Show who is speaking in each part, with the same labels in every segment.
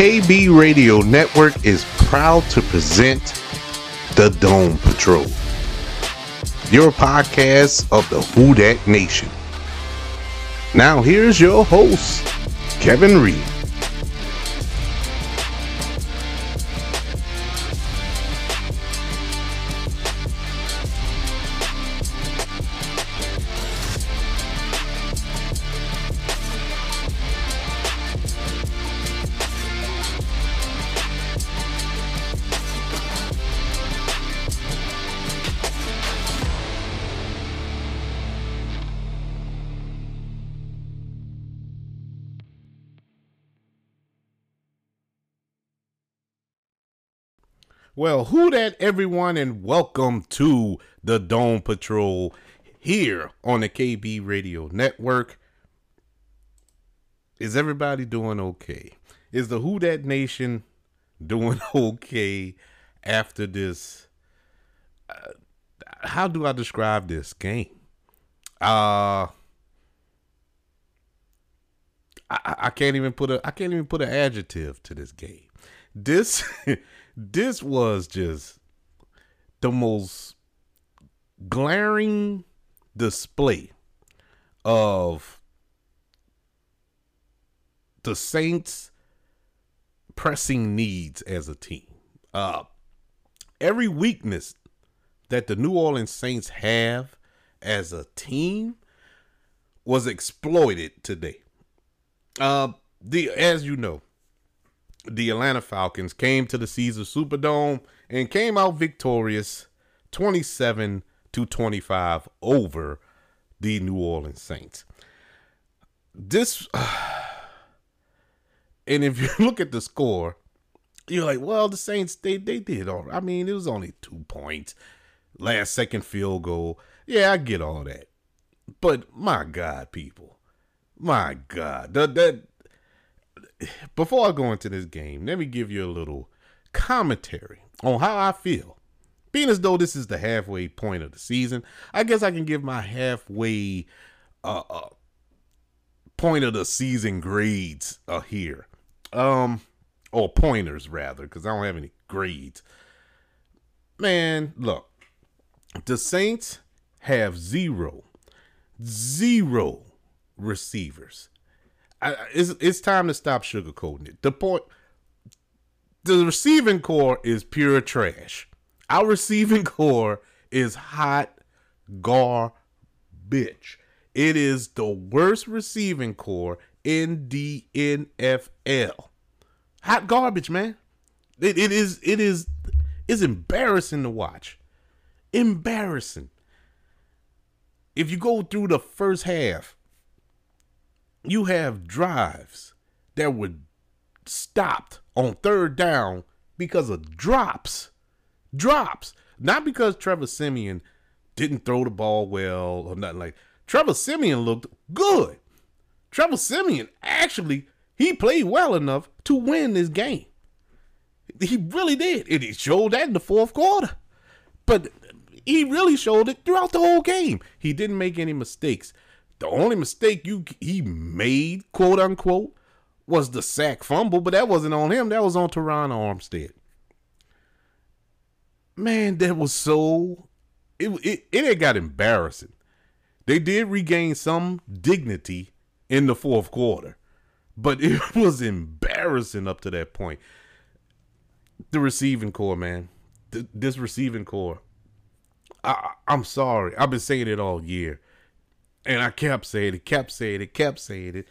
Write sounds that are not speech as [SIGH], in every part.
Speaker 1: KB Radio Network is proud to present The Dome Patrol, your podcast of the Who Dat Nation. Now, here's your host, Kevin Reid. Well, who dat everyone, and welcome to the Dome Patrol here on the KB Radio Network. Is everybody doing okay? Is the Who Dat Nation doing [LAUGHS] okay after this? Uh, how do I describe this game? Uh I, I can't even put a I can't even put an adjective to this game. This [LAUGHS] this was just the most glaring display of the Saints pressing needs as a team. Uh, every weakness that the New Orleans Saints have as a team was exploited today. Uh, the as you know, the Atlanta Falcons came to the Caesar Superdome and came out victorious 27 to 25 over the New Orleans Saints. This [SIGHS] and if you [LAUGHS] look at the score, you're like, well, the Saints they they did all. I mean, it was only 2 points. Last second field goal. Yeah, I get all that. But my god, people. My god. That before I go into this game, let me give you a little commentary on how I feel. Being as though this is the halfway point of the season, I guess I can give my halfway uh, uh point of the season grades uh, here. Um or pointers rather, because I don't have any grades. Man, look, the Saints have zero, zero receivers. I, it's it's time to stop sugarcoating it. The point, the receiving corps is pure trash. Our receiving [LAUGHS] corps is hot garbage. It is the worst receiving corps in the NFL. Hot garbage, man. It, it is it is is embarrassing to watch. Embarrassing. If you go through the first half, you have drives that were stopped on third down because of drops. Drops. Not because Trevor Siemian didn't throw the ball well or nothing like Trevor Siemian looked good. Trevor Siemian actually he played well enough to win this game. He really did. And he showed that in the fourth quarter. But he really showed it throughout the whole game. He didn't make any mistakes. The only mistake you he made, quote unquote, was the sack fumble, but that wasn't on him. That was on Terron Armstead. Man, that was so it it it got embarrassing. They did regain some dignity in the fourth quarter, but [LAUGHS] it was embarrassing up to that point. The receiving corps, man, this receiving corps. I, I'm sorry, I've been saying it all year and I kept saying it, kept saying it, kept saying it.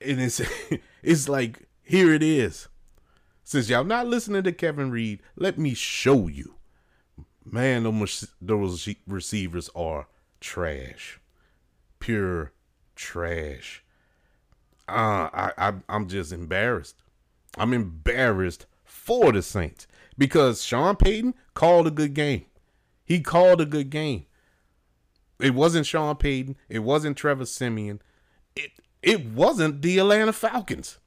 Speaker 1: And it's [LAUGHS] it's like, here it is. Since y'all not listening to Kevin Reid, let me show you. Man, those, those receivers are trash. Pure trash. Uh, I, I I'm just embarrassed. I'm embarrassed for the Saints because Sean Payton called a good game. He called a good game. It wasn't Sean Payton. It wasn't Trevor Siemian. It it wasn't the Atlanta Falcons.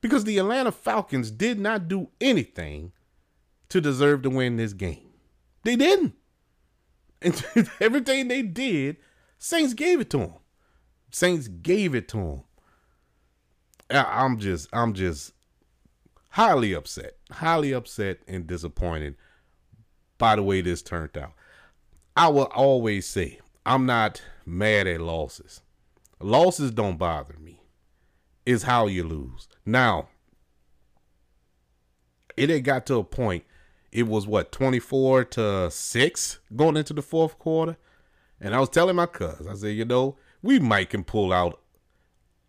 Speaker 1: Because the Atlanta Falcons did not do anything to deserve to win this game. They didn't. And [LAUGHS] everything they did, Saints gave it to them. Saints gave it to them. I'm just, I'm just highly upset, highly upset and disappointed by the way this turned out. I will always say I'm not mad at losses. Losses don't bother me. It's how you lose. Now, it had got to a point. It was what 24 to 6 going into the fourth quarter. And I was telling my cuz, I said, you know, we might can pull out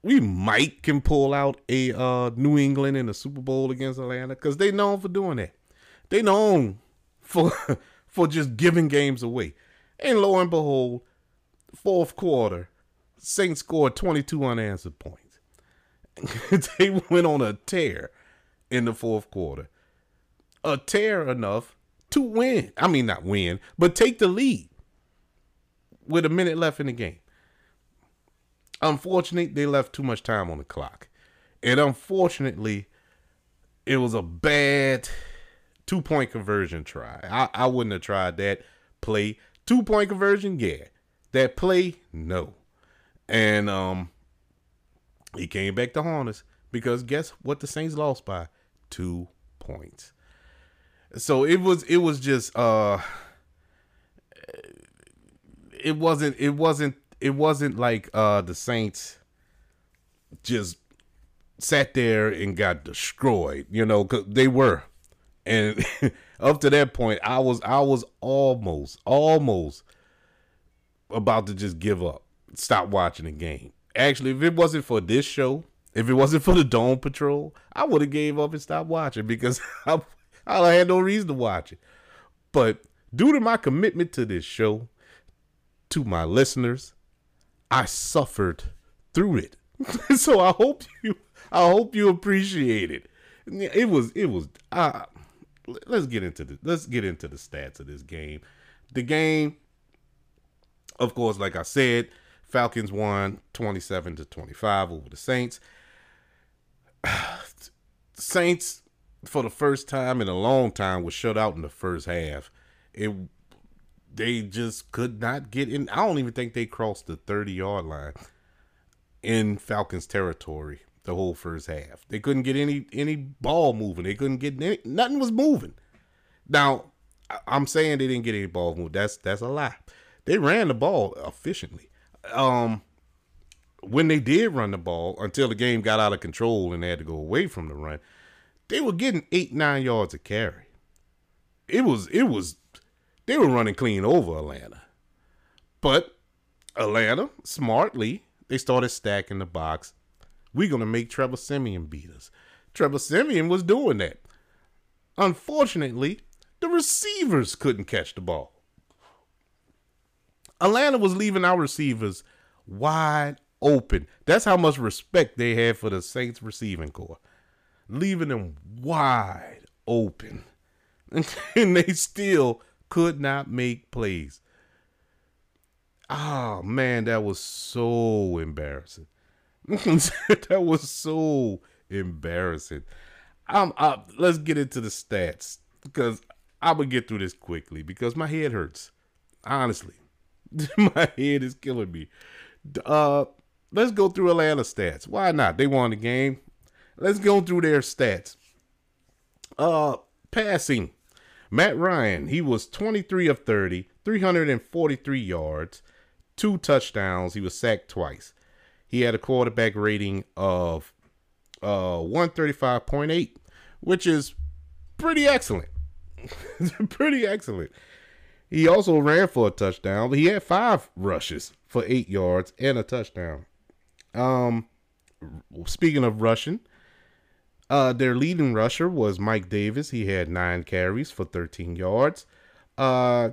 Speaker 1: we might can pull out a uh, New England in the Super Bowl against Atlanta because they known for doing that. They known for [LAUGHS] for just giving games away. And lo and behold, fourth quarter, Saints scored 22 unanswered points. [LAUGHS] they went on a tear in the fourth quarter. A tear enough to win. I mean, not win, but take the lead with a minute left in the game. Unfortunately, they left too much time on the clock. And unfortunately, it was a bad two point conversion try. I, I wouldn't have tried that play. Two point conversion, yeah. That play, no. And um he came back to haunt us because guess what the Saints lost by? Two points. So it was it was just uh it wasn't it wasn't it wasn't like uh the Saints just sat there and got destroyed, you know, cause they were. And [LAUGHS] up to that point, I was I was almost almost about to just give up, stop watching the game. Actually, if it wasn't for this show, if it wasn't [LAUGHS] for the Dome Patrol, I would have gave up and stopped watching because [LAUGHS] I, I had no reason to watch it. But due to my commitment to this show, to my listeners, I suffered through it. [LAUGHS] so I hope you I hope you appreciate it. It was it was uh let's get into the let's get into the stats of this game. The game of course like I said, Falcons won 27 to 25 over the Saints. [SIGHS] Saints for the first time in a long time was shut out in the first half. It they just could not get in. I don't even think they crossed the 30 yard line in Falcons territory the whole first half. They couldn't get any any ball moving. They couldn't get any, nothing was moving. Now, I'm saying they didn't get any ball moving. That's that's a lie. They ran the ball efficiently. Um when they did run the ball until the game got out of control and they had to go away from the run, they were getting 8 9 yards a carry. It was it was they were running clean over Atlanta. But Atlanta, smartly, they started stacking the box. We're going to make Trevor Siemian beat us. Trevor Siemian was doing that. Unfortunately, the receivers couldn't catch the ball. Atlanta was leaving our receivers wide open. That's how much respect they had for the Saints receiving corps. Leaving them wide open. [LAUGHS] and they still could not make plays. Oh man, that was so embarrassing. [LAUGHS] that was so embarrassing. Um, uh, let's get into the stats because I'm gonna get through this quickly because my head hurts. Honestly, [LAUGHS] my head is killing me. Uh, let's go through Atlanta stats. Why not? They won the game. Let's go through their stats. Uh, passing Matt Ryan, he was 23 of 30, 343 yards, two touchdowns. He was sacked twice. He had a quarterback rating of uh 135.8, which is pretty excellent. [LAUGHS] pretty excellent. He also ran for a touchdown, but he had five rushes for eight yards and a touchdown. Um, speaking of rushing, uh, their leading rusher was Mike Davis. He had nine carries for 13 yards. Uh,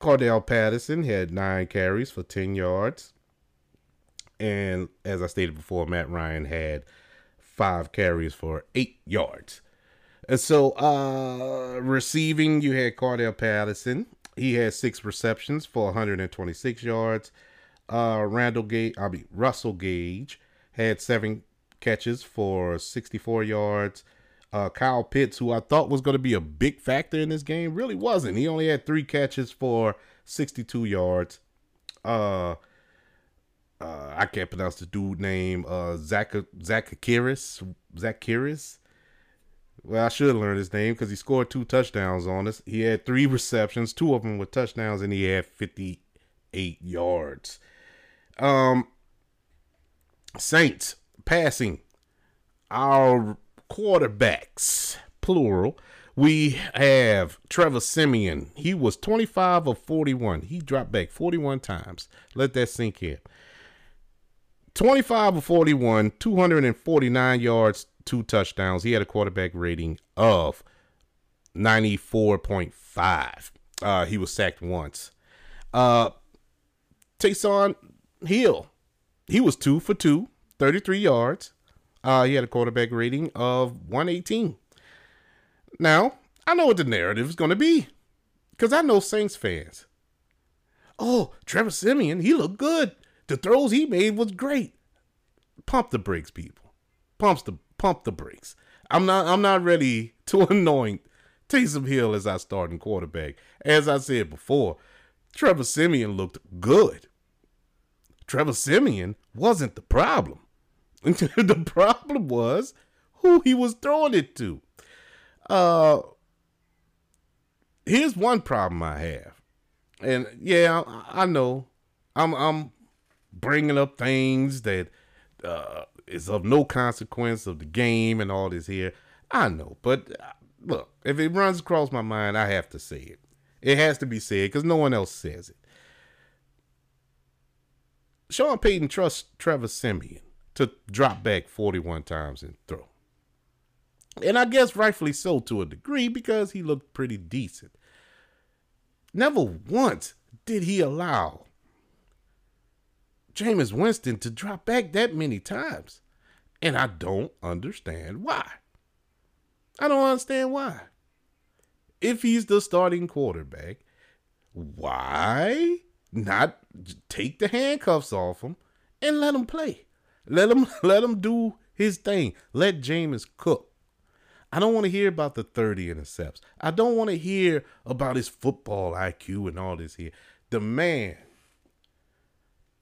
Speaker 1: Cordarrelle Patterson had nine carries for 10 yards. And as I stated before, Matt Ryan had five carries for eight yards. And so, uh, receiving, you had Cordarrelle Patterson. He had six receptions for 126 yards. Uh, Randall Gage, I mean Russell Gage had seven catches for 64 yards. Uh, Kyle Pitts, who I thought was going to be a big factor in this game, really wasn't. He only had three catches for 62 yards. Uh, uh, I can't pronounce the dude name. Uh, Zach Zachakiris, Zachakiris. Well, I should learn his name because he scored two touchdowns on us. He had three receptions, two of them were touchdowns, and he had 58 yards. Um, Saints passing. Our quarterbacks, plural. We have Trevor Siemian. He was 25 of 41. He dropped back 41 times. Let that sink in. 25 of 41, 249 yards, two touchdowns. He had a quarterback rating of 94.5. Uh, he was sacked once. Uh, Taysom Hill, he was two for two, 33 yards. Uh, he had a quarterback rating of 118. Now, I know what the narrative is going to be because I know Saints fans. Oh, Trevor Siemian, he looked good. The throws he made was great. Pump the brakes, people. Pumps the pump the brakes. I'm not I'm not ready to [LAUGHS] anoint Taysom Hill as our starting quarterback. As I said before, Trevor Siemian looked good. Trevor Simeon wasn't the problem. [LAUGHS] the problem was who he was throwing it to. Uh, here's one problem I have, and yeah, I, I know I'm I'm bringing up things that uh, is of no consequence of the game and all this here. I know, but uh, look, if it runs across my mind, I have to say it. It has to be said because no one else says it. Sean Payton trusts Trevor Siemian to drop back 41 times and throw. And I guess rightfully so to a degree because he looked pretty decent. Never once did he allow Jameis Winston to drop back that many times. And I don't understand why. I don't understand why. If he's the starting quarterback, why not take the handcuffs off him and let him play? Let him [LAUGHS] let him do his thing. Let Jameis cook. I don't want to hear about the 30 intercepts. I don't want to hear about his football IQ and all this here. The man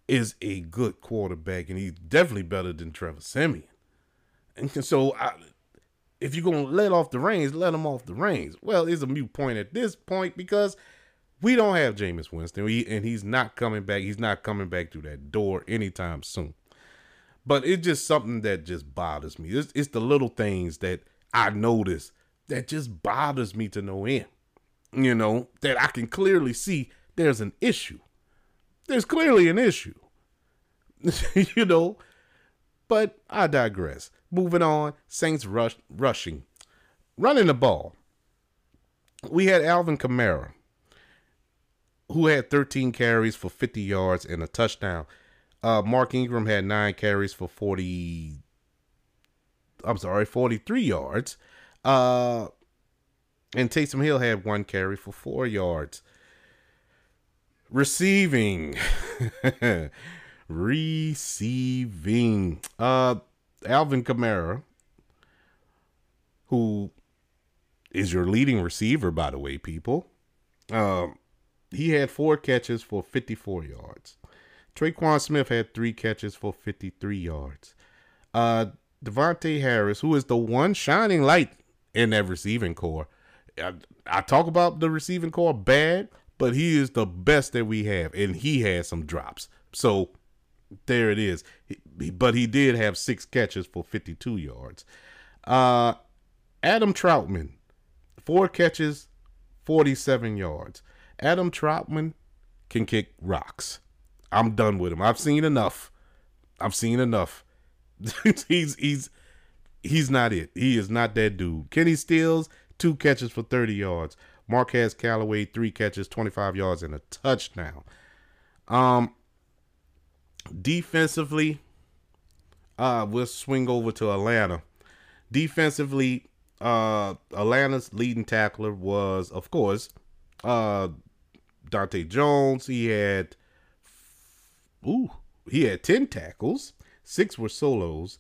Speaker 1: is a good quarterback, and he's definitely better than Trevor Siemian. And so, I, if you're going to let off the reins, let him off the reins. Well, it's a mute point at this point because we don't have Jameis Winston, and he's not coming back. He's not coming back through that door anytime soon. But it's just something that just bothers me. It's, it's the little things that – I notice that just bothers me to no end. You know, that I can clearly see there's an issue. There's clearly an issue. [LAUGHS] you know, but I digress. Moving on, Saints rush, rushing. Running the ball. We had Alvin Kamara, who had 13 carries for 50 yards and a touchdown. Uh, Mark Ingram had nine carries for 40 I'm sorry, 43 yards. Uh, and Taysom Hill had one carry for four yards. Receiving. [LAUGHS] Receiving. Uh, Alvin Kamara, who is your leading receiver, by the way, people. Um, he had four catches for 54 yards. Tre'Quan Smith had three catches for 53 yards. Uh, Davontae Harris, who is the one shining light in that receiving corps. I, I, talk about the receiving corps bad, but he is the best that we have, and he had some drops. So there it is. But he did have six catches for 52 yards. Uh, Adam Trautman, four catches, 47 yards. Adam Trautman can kick rocks. I'm done with him. I've seen enough. I've seen enough. [LAUGHS] he's he's he's not it. He is not that dude. Kenny Stills, two catches for 30 yards. Marquez Callaway, three catches, 25 yards, and a touchdown. Um defensively, uh, we'll swing over to Atlanta. Defensively, uh Atlanta's leading tackler was, of course, uh Dante Jones. He had ooh, he had 10 tackles. Six were solos.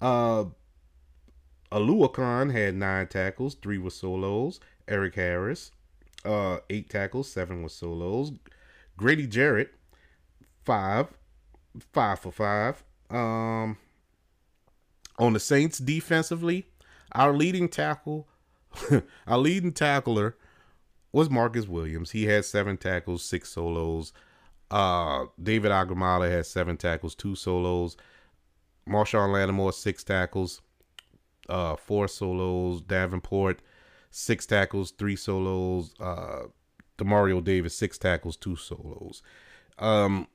Speaker 1: Uh, Oluokun had nine tackles, three were solos. Erik Harris, uh, eight tackles, seven were solos. Grady Jarrett, five, five for five. Um, on the Saints defensively, Our leading tackle, [LAUGHS] our leading tackler was Marcus Williams. He had seven tackles, six solos. Uh, David Onyemata had seven tackles, two solos. Marshon Lattimore, six tackles, uh, four solos. Davenport, six tackles, three solos. Uh, Demario Davis, six tackles, two solos. Um,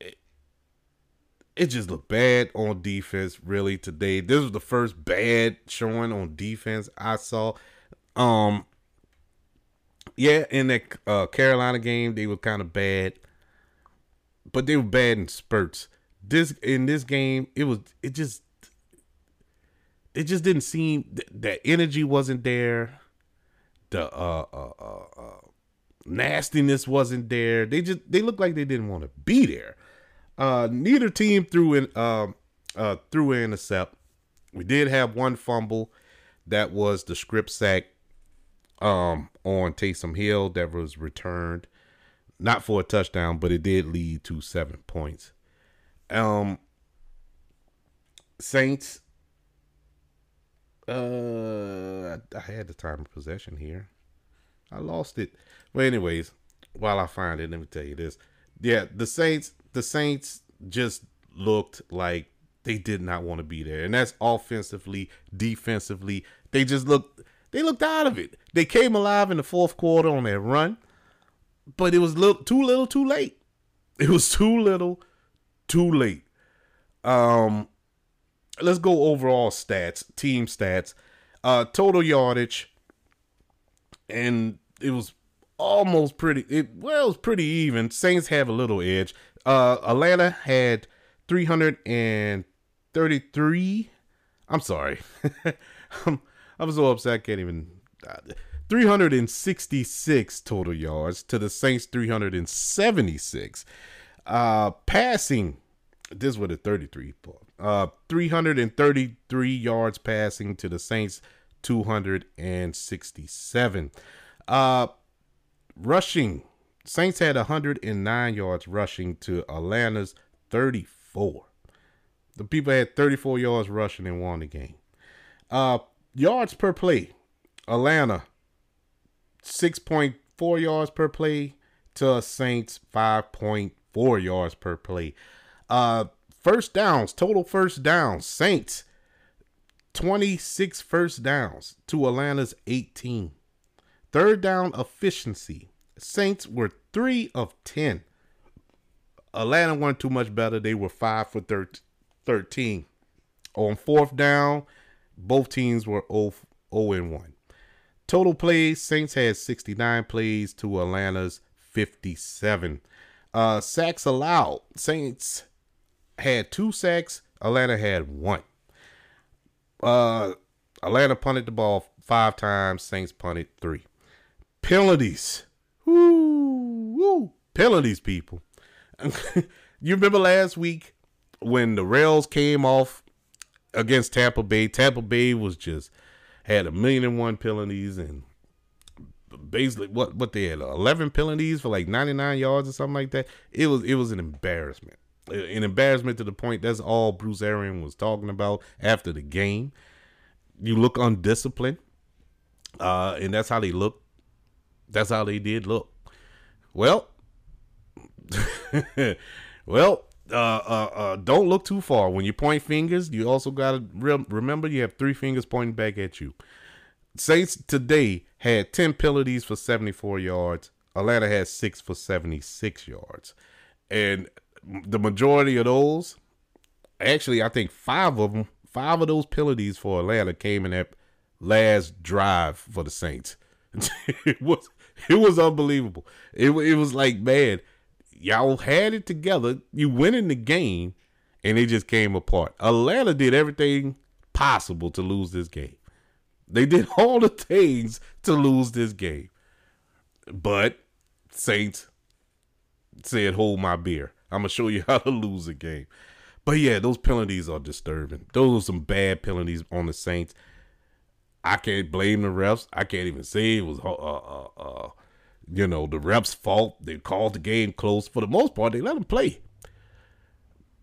Speaker 1: it, it just looked bad on defense, really, today. This was the first bad showing on defense I saw. Um, yeah, in that uh, Carolina game, they were kind of bad, but they were bad in spurts. This in this game, it was it just it just didn't seem that energy wasn't there. The uh, uh, uh, uh, nastiness wasn't there. They just they looked like they didn't want to be there. Uh, neither team threw in uh, uh, threw in a intercept. We did have one fumble that was the script sack um, on Taysom Hill that was returned, not for a touchdown, but it did lead to seven points. Um, Saints. Uh, I had the time of possession here. I lost it. Well, anyways, while I find it, let me tell you this. Yeah, the Saints, the Saints just looked like they did not want to be there, and that's offensively, defensively. They just looked they looked out of it. They came alive in the fourth quarter on that run, but it was little, too little, too late. It was too little, too late. Um, let's go overall stats, team stats, uh, total yardage, and it was almost pretty. It well, it was pretty even. Saints have a little edge. Uh, Atlanta had 333. I'm sorry. [LAUGHS] I'm I'm so upset I can't even. Uh, 366 total yards to the Saints 376. Uh, passing, this was a 33. Uh, 333 yards passing to the Saints 267. Uh, rushing, Saints had 109 yards rushing to Atlanta's 34. The people had 34 yards rushing and won the game. Uh, yards per play, Atlanta, 6.4 yards per play to Saints, 5.4 yards per play. Uh, first downs, total first downs, Saints, 26 first downs to Atlanta's 18. Third down efficiency, Saints were 3 of 10. Atlanta weren't too much better. They were 5 for 13. On fourth down, both teams were 0, 0 and 1. Total plays, Saints had 69 plays to Atlanta's 57. Uh, sacks allowed, Saints had two sacks, Atlanta had one. Uh, Atlanta punted the ball five times, Saints punted three. Penalties. Woo, woo. Penalties, people. [LAUGHS] you remember last week when the rails came off against Tampa Bay. Tampa Bay was just had a million and one penalties and basically what what they had 11 penalties for like 99 yards or something like that. It was it was an embarrassment. An embarrassment to the point that's all Bruce Arians was talking about after the game. You look undisciplined. Uh, and that's how they look. That's how they did look. Well, [LAUGHS] well, uh, uh, uh, don't look too far. When you point fingers, you also got to re- remember you have three fingers pointing back at you. Saints today had 10 penalties for 74 yards. Atlanta had six for 76 yards. And the majority of those, actually, I think five of them, five of those penalties for Atlanta came in that last drive for the Saints. [LAUGHS] it was it was unbelievable. It, it was like, man, y'all had it together. You winning the game, and it just came apart. Atlanta did everything possible to lose this game. They did [LAUGHS] all the things to lose this game. But Saints said, "Hold my beer. I'm gonna show you [LAUGHS] how to lose a game." But yeah, those penalties are disturbing. Those are some bad penalties on the Saints. I can't blame the refs. I can't even say it was uh, uh, uh, you know, the refs' fault. They called the game close. For the most part, they let them play.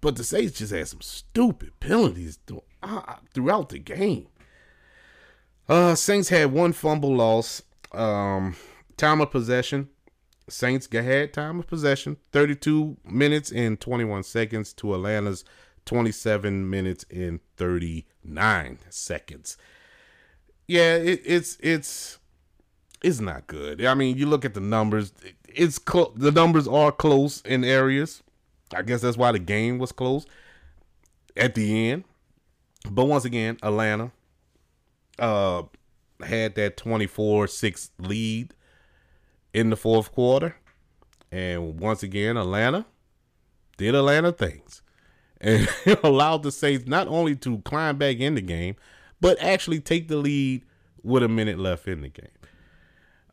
Speaker 1: But the Saints just had some stupid penalties uh, throughout the game. Uh, Saints had one fumble loss. Um, time of possession. Saints had time of possession, 32 minutes and 21 seconds to Atlanta's 27 minutes and 39 seconds. Yeah, it, it's it's it's not good. I mean, you look at the numbers; it's clo- the numbers are close in areas. I guess that's why the game was close at the end. But once again, Atlanta uh, had that 24-6 lead in the fourth quarter. And once again, Atlanta did Atlanta things and [LAUGHS] allowed the Saints not only to climb back in the game, but actually take the lead with a minute left in the game.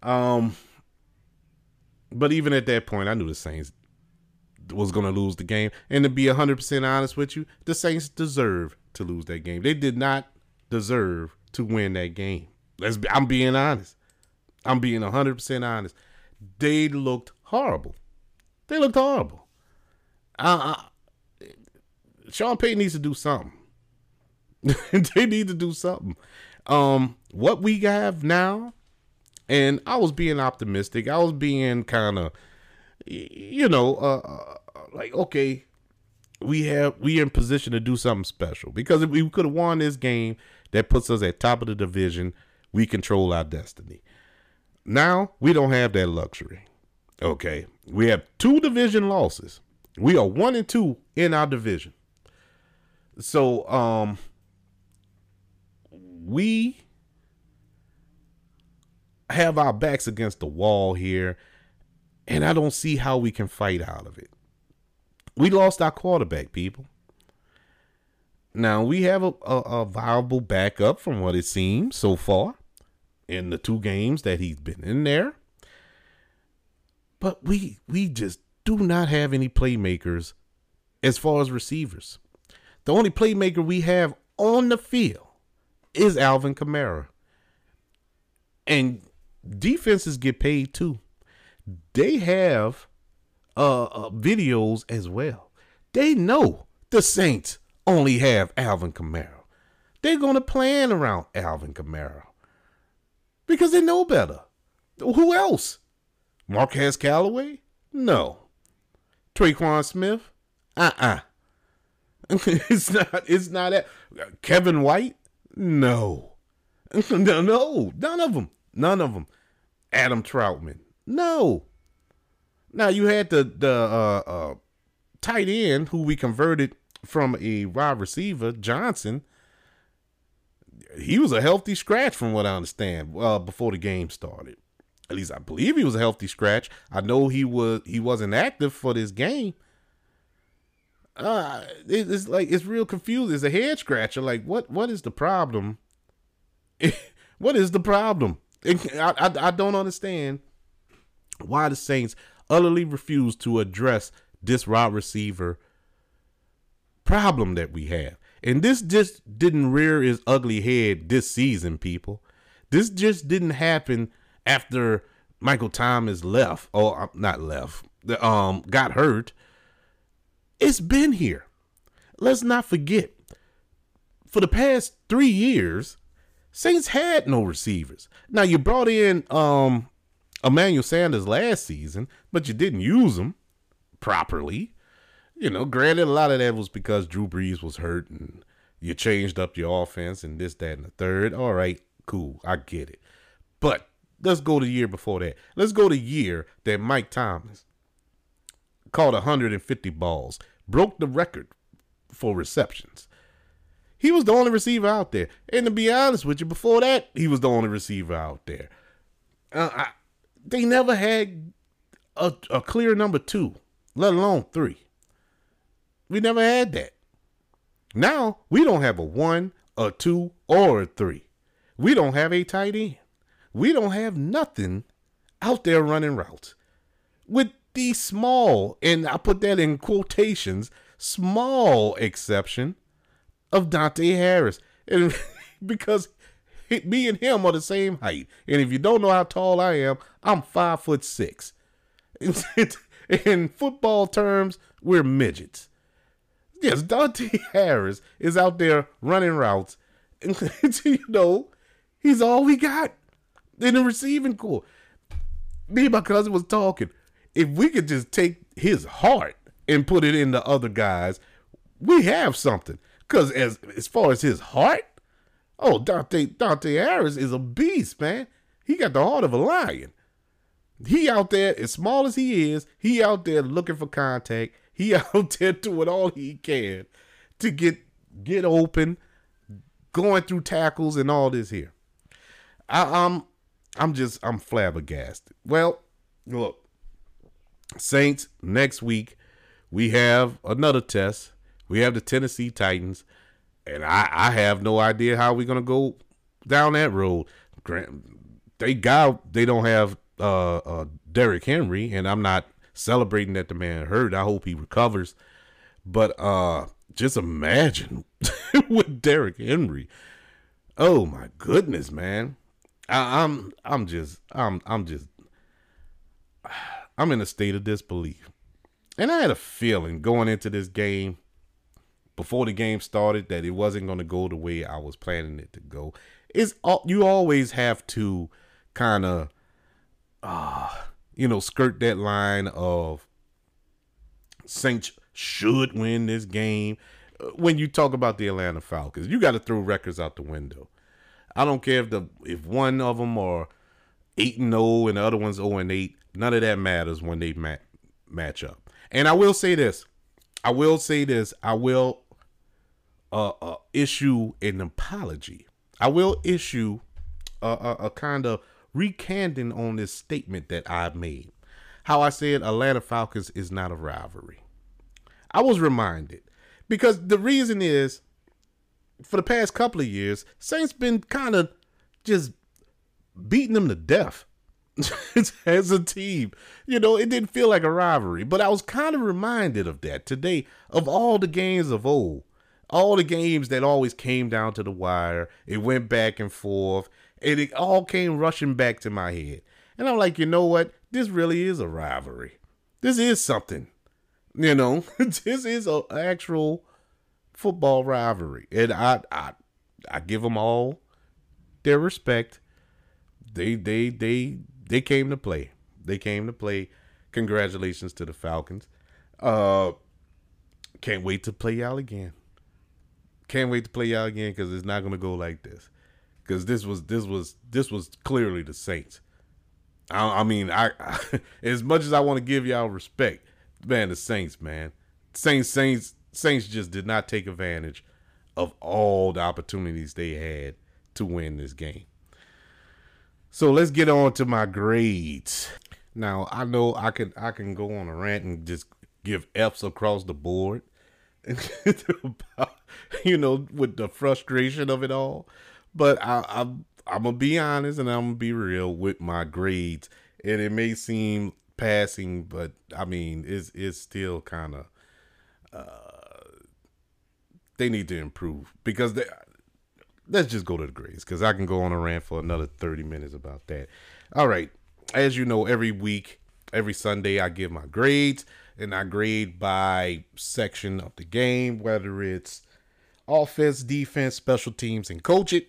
Speaker 1: Um, but even at that point, I knew the Saints was going to lose the game. And to be 100% honest with you, the Saints deserve to lose that game. They did not deserve to win that game. Let's be, I'm being honest. I'm being 100% honest. They looked horrible. They looked horrible. Uh, uh, Sean Payton needs to do something. [LAUGHS] they need to do something. Um, what we have now, and I was being optimistic. I was being kind of, you know, uh, uh, like okay, we have we in position to do something special because if we could have won this game, that puts us at top of the division. We control our destiny. Now we don't have that luxury. Okay, we have two division losses. We are one and two in our division. So um we have our backs against the wall here, and I don't see how we can fight out of it. We lost our quarterback, people. Now we have a, a, a viable backup from what it seems so far in the two games that he's been in there. But we we just do not have any playmakers as far as receivers. The only playmaker we have on the field is Alvin Kamara. And defenses get paid too. They have uh, uh, videos as well. They know the Saints only have Alvin Kamara. They're going to plan around Alvin Kamara because they know better. Who else? Marquez Callaway? No. Tre'Quan Smith? Uh-uh. [LAUGHS] it's not. It's not. A, Kevin White? No. [LAUGHS] no. No. None of them. None of them. Adam Trautman. No. Now you had the the uh, uh, tight end who we converted from a wide receiver, Johnson. He was a healthy scratch, from what I understand, uh, before the game started. At least I believe he was a healthy scratch. I know he was he wasn't active for this game. Uh, it's like it's real confusing. It's a head scratcher. Like what? What is the problem? [LAUGHS] what is the problem? I, I I don't understand why the Saints utterly refuse to address this wide receiver problem that we have. And this just didn't rear its ugly head this season, people. This just didn't happen after Michael Thomas left, or uh, not left, the, um, got hurt. It's been here. Let's not forget. For the past three years, Saints had no receivers. Now you brought in um Emmanuel Sanders last season, but you didn't use him properly. You know, granted, a lot of that was because Drew Brees was hurt and you changed up your offense and this, that, and the third. All right, cool. I get it. But let's go to the year before that. Let's go to the year that Mike Thomas caught 150 balls, broke the record for receptions. He was the only receiver out there. And to be honest with you, before that, he was the only receiver out there. Uh, I, they never had a, a clear number two, let alone three. We never had that. Now we don't have a one, a two, or a three. We don't have a tight end. We don't have nothing out there running routes. With the small, and I put that in quotations, small exception of Dante Harris. And [LAUGHS] because me and him are the same height. And if you don't know how tall I am, I'm five foot six. [LAUGHS] In football terms, we're midgets. Yes, Dante [LAUGHS] Harris is out there running routes. [LAUGHS] And, you know, he's all we got in the receiving corps. Me and my cousin was talking. If we could just take his heart and put it in the other guys, we have something. Cause as as far as his heart, oh Dante Dante Harris is a beast, man. He got the heart of a lion. He out there, as small as he is, he out there looking for contact. He [LAUGHS] out there doing all he can to get get open, going through tackles and all this here. I, I'm I'm just I'm flabbergasted. Well, look, Saints next week we have another test. We have the Tennessee Titans, and I I have no idea how we're gonna go down that road. Grant, They got they don't have uh, uh Derrick Henry, and I'm not celebrating that the man hurt. I hope he recovers. But uh just imagine [LAUGHS] with Derrick Henry. Oh my goodness, man. I, I'm I'm just I'm I'm just [SIGHS] I'm in a state of disbelief. And I had a feeling going into this game before the game started that it wasn't going to go the way I was planning it to go. It's you always have to kind of uh you know skirt that line of Saints should win this game. When you talk about the Atlanta Falcons, you got to throw records out the window. I don't care if the if one of them are eight and zero and the other one's zero and eight. None of that matters when they ma- match up. And I will say this. I will say this. I will uh, uh, issue an apology. I will issue a, a, a kind of recanting on this statement that I made. How I said Atlanta Falcons is not a rivalry. I was reminded because the reason is for the past couple of years, Saints been kind of just beating them to death [LAUGHS] as a team. You know, it didn't feel like a rivalry, but I was kind of reminded of that today of all the games of old, all the games that always came down to the wire. It went back and forth, and it all came rushing back to my head. And I'm like, you know what? This really is a rivalry. This is something. You know, [LAUGHS] this is an actual football rivalry, and I I I give them all their respect. They they they they came to play. They came to play. Congratulations to the Falcons. Uh, can't wait to play y'all again. Can't wait to play y'all again because it's not gonna go like this. Because this was this was this was clearly the Saints. I, I mean, I, I [LAUGHS] as much as I want to give y'all respect, man, the Saints, man, Saints, Saints, Saints just did not take advantage of all the opportunities they had to win this game. So let's get on to my grades. Now I know I can I can go on a rant and just give F's across the board. [LAUGHS] you know, with the frustration of it all. But I, I I'm gonna be honest and I'm gonna be real with my grades. And it may seem passing, but I mean it's it's still kind of uh they need to improve because they, let's just go to the grades because I can go on a rant for another 30 minutes about that. All right. As you know, every week, every Sunday, I give my grades and I grade by section of the game, whether it's offense, defense, special teams, and coach it.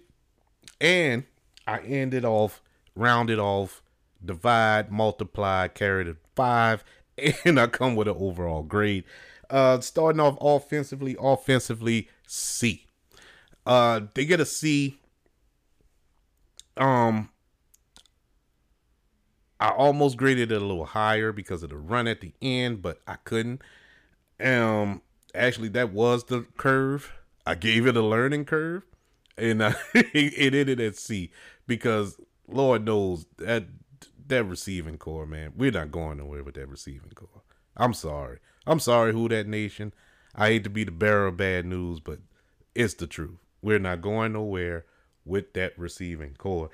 Speaker 1: And I end it off, round it off, divide, multiply, carry to five, [LAUGHS] and I come with an overall grade. Uh, starting off offensively, offensively C. Uh, they get a C. Um, I almost graded it a little higher because of the run at the end, but I couldn't. Um, actually, that was the curve. I gave it a learning curve, and uh, [LAUGHS] it ended at C because Lord knows that that receiving corps, man, we're not going nowhere with that receiving corps. I'm sorry. I'm sorry, who dat nation. I hate to be the bearer of bad news, but it's the truth. We're not going nowhere with that receiving corps.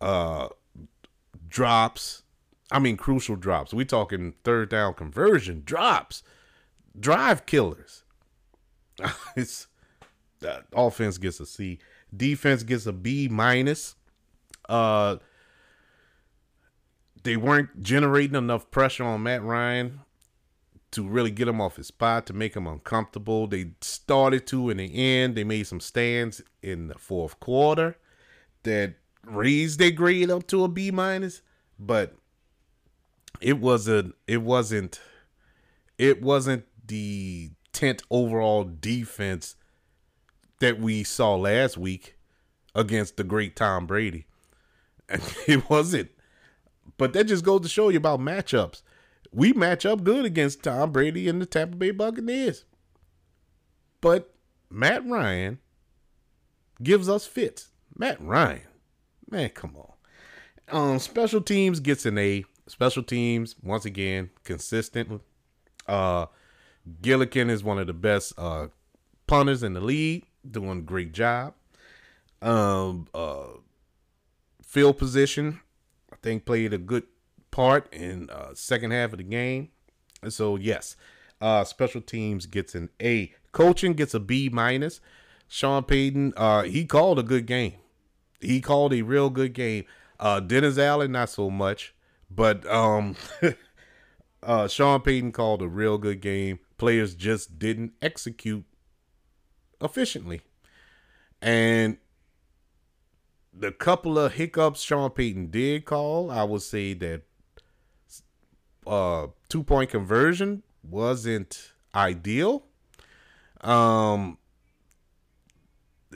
Speaker 1: Uh, drops. I mean, crucial drops. We talking third down conversion drops, drive killers. [LAUGHS] it's uh, offense gets a C, defense gets a B minus. Uh, they weren't generating enough pressure on Matt Ryan to really get him off his spot to make him uncomfortable. They started to in the end. They made some stands in the fourth quarter that raised their grade up to a B minus, but it wasn't it wasn't it wasn't the tent overall defense that we saw last week against the great Tom Brady. And [LAUGHS] it wasn't. But that just goes to show you about matchups. We match up good against Tom Brady and the Tampa Bay Buccaneers. But Matt Ryan gives us fits. Matt Ryan. Man, come on. Um, special teams gets an A. Special teams, once again, consistent. Uh Gillikin is one of the best uh punters in the league, doing a great job. Um uh field position, I think played a good part in uh second half of the game. And So yes, uh special teams gets an A. Coaching gets a B minus. Sean Payton, uh, he called a good game. He called a real good game. Uh, Dennis Allen, not so much, but um, [LAUGHS] uh, Sean Payton called a real good game. Players just didn't execute efficiently, and the couple of hiccups Sean Payton did call, I would say that uh, two point conversion wasn't ideal. Um,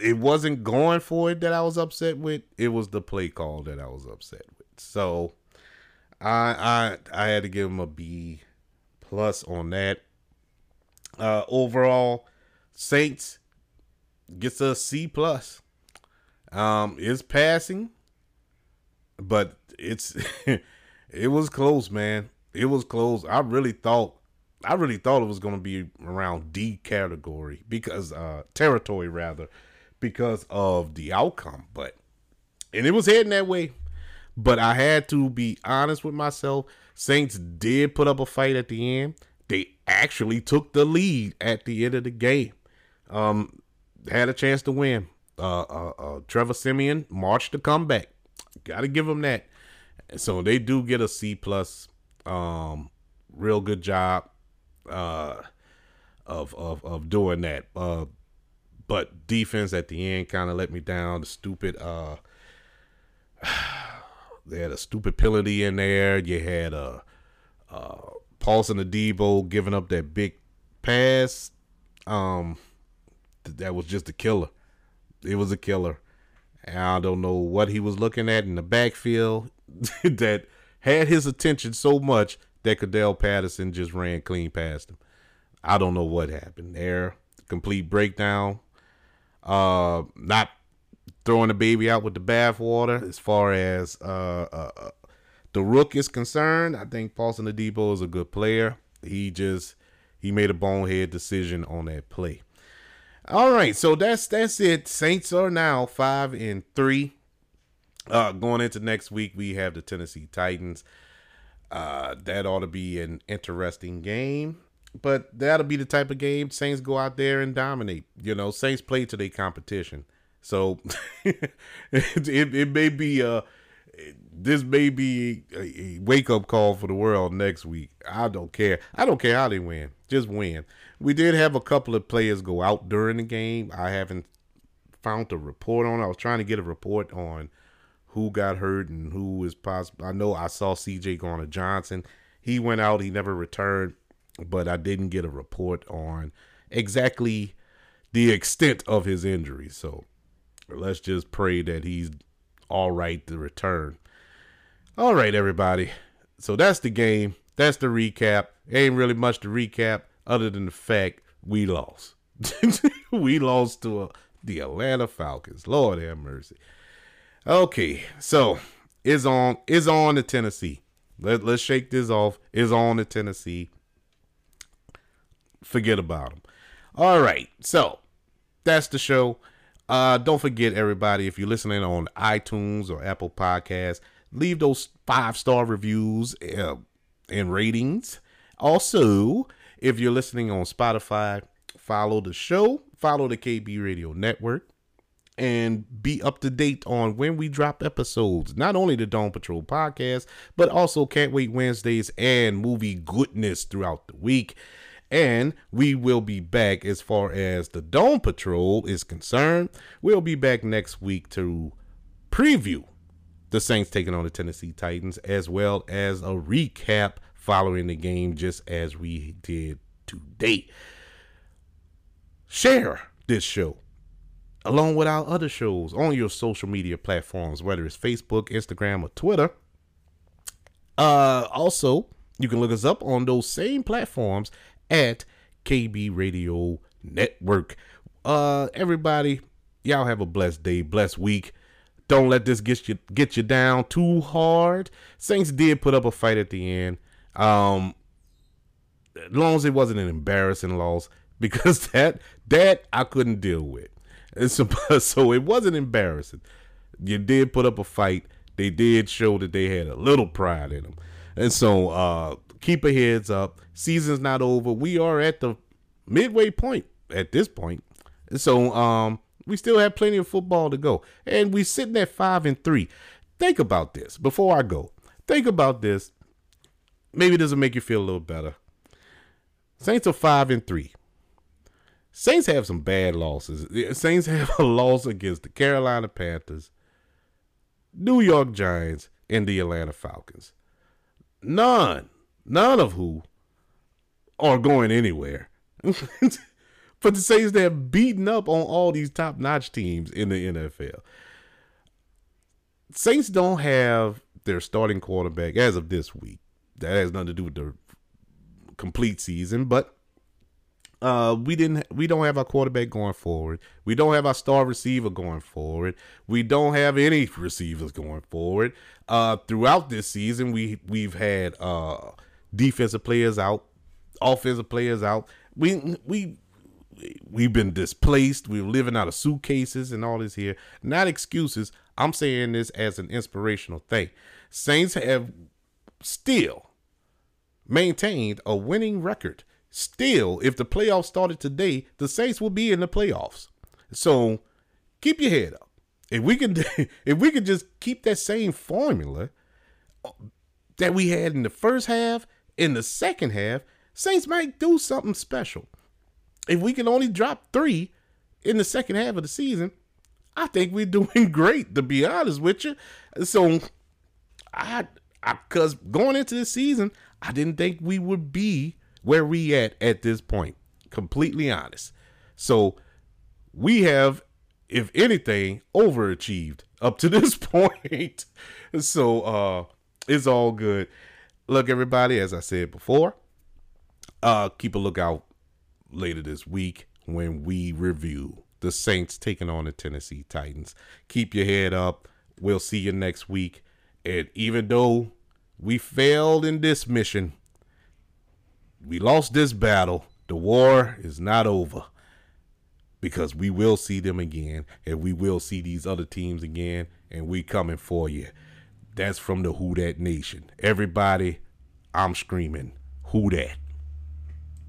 Speaker 1: it wasn't going for it that I was upset with. It was the play call that I was upset with. So I I I had to give him a B plus on that. Uh overall, Saints gets a C plus. Um is passing, but it's [LAUGHS] it was close, man. It was close. I really thought I really thought it was gonna be around D category because uh territory rather because of the outcome. But and it was heading that way. But I had to be honest with myself. Saints did put up a fight at the end. They actually took the lead at the end of the game. Um, had a chance to win. Uh, uh, uh Trevor Siemian marched the comeback. Got to give them that. So they do get a C plus. Um, real good job. Uh, of of of doing that. Uh, but defense at the end kind of let me down. The stupid uh [SIGHS] they had a stupid penalty in there. You had a uh, uh Paulson Adebo giving up that big pass. Um that was just a killer. It was a killer. And I don't know what he was looking at in the backfield [LAUGHS] that had his attention so much that Cordarrelle Patterson just ran clean past him. I don't know what happened there. Complete breakdown uh, not throwing the baby out with the bathwater as far as uh, uh, uh, the rook is concerned. I think Paulson Adebo is a good player. He just he made a bonehead decision on that play. All right, so that's that's it. Saints are now five and three. Uh, going into next week, we have the Tennessee Titans. Uh, that ought to be an interesting game but that'll be the type of game Saints go out there and dominate. You know, Saints play to their competition. So [LAUGHS] it, it may be a this may be a wake up call for the world next week. I don't care. I don't care how they win. Just win. We did have a couple of players go out during the game. I haven't found a report on. I was trying to get a report on who got hurt and who is possible. I know I saw CJ Gardner Johnson. He went out. He never returned but I didn't get a report on exactly the extent of his injury. So let's just pray that he's all right to return. All right, everybody. So that's the game. That's the recap. Ain't really much to recap other than the fact we lost. [LAUGHS] we lost to uh, the Atlanta Falcons. Lord have mercy. Okay, so is on is on to Tennessee. Let let's shake this off. Is on to Tennessee forget about them. All right, so that's the show. Uh, don't forget, everybody, if you're listening on iTunes or Apple Podcasts, leave those five star reviews uh, and ratings. Also, if you're listening on Spotify, follow the show, follow the KB Radio Network. and be up to date on when we drop episodes. Not only the Dome Patrol podcast, but also Can't Wait Wednesdays and movie goodness throughout the week. And we will be back as far as the Dome Patrol is concerned. We'll be back next week to preview the Saints taking on the Tennessee Titans, as well as a recap following the game, just as we did today. Share this show along with our other shows on your social media platforms, whether it's Facebook, Instagram, or Twitter. Uh, also, you can look us up on those same platforms at KB Radio Network. Uh, everybody, y'all have a blessed day, blessed week. Don't let this get you get you down too hard. Saints did put up a fight at the end. Um, as long as it wasn't an embarrassing loss, because [LAUGHS] that that I couldn't deal with. And so, [LAUGHS] so it wasn't embarrassing. You did put up a fight. They did show that they had a little pride in them. And so uh, keep your heads up. Season's not over. We are at the midway point at this point. And so um, we still have plenty of football to go. And we're sitting at five and three. Think about this before I go. Think about this. Maybe this will make you feel a little better. Saints are five and three. Saints have some bad losses. Saints have a loss against the Carolina Panthers, New York Giants, and the Atlanta Falcons. None, none of who are going anywhere. [LAUGHS] but the Saints they're beating up on all these top notch teams in the NFL. Saints don't have their starting quarterback as of this week. That has nothing to do with the complete season, but uh, we didn't we don't have our quarterback going forward. We don't have our star receiver going forward. We don't have any receivers going forward. Uh, throughout this season, we we've had uh, defensive players out, offensive players out. We we we've been displaced. We're living out of suitcases and all this here. Not excuses. I'm saying this as an inspirational thing. Saints have still maintained a winning record Still, if the playoffs started today, the Saints will be in the playoffs. So keep your head up. If we can, [LAUGHS] if we can just keep that same formula that we had in the first half, in the second half, Saints might do something special. If we can only drop three in the second half of the season, I think we're [LAUGHS] doing great. To be honest with you, so I, I, cause going into the season, I didn't think we would be where we at at this point. Completely honest. So we have, if anything, overachieved up to [LAUGHS] this point. so uh it's all good. Look, everybody, as I said before, uh keep a lookout later this week when we review the Saints taking on the Tennessee Titans. Keep your head up. We'll see you next week. And even though we failed in this mission, we lost this battle. The war is not over because we will see them again and we will see these other teams again and we coming for you. That's from the Who Dat Nation. Everybody, I'm screaming, Who Dat?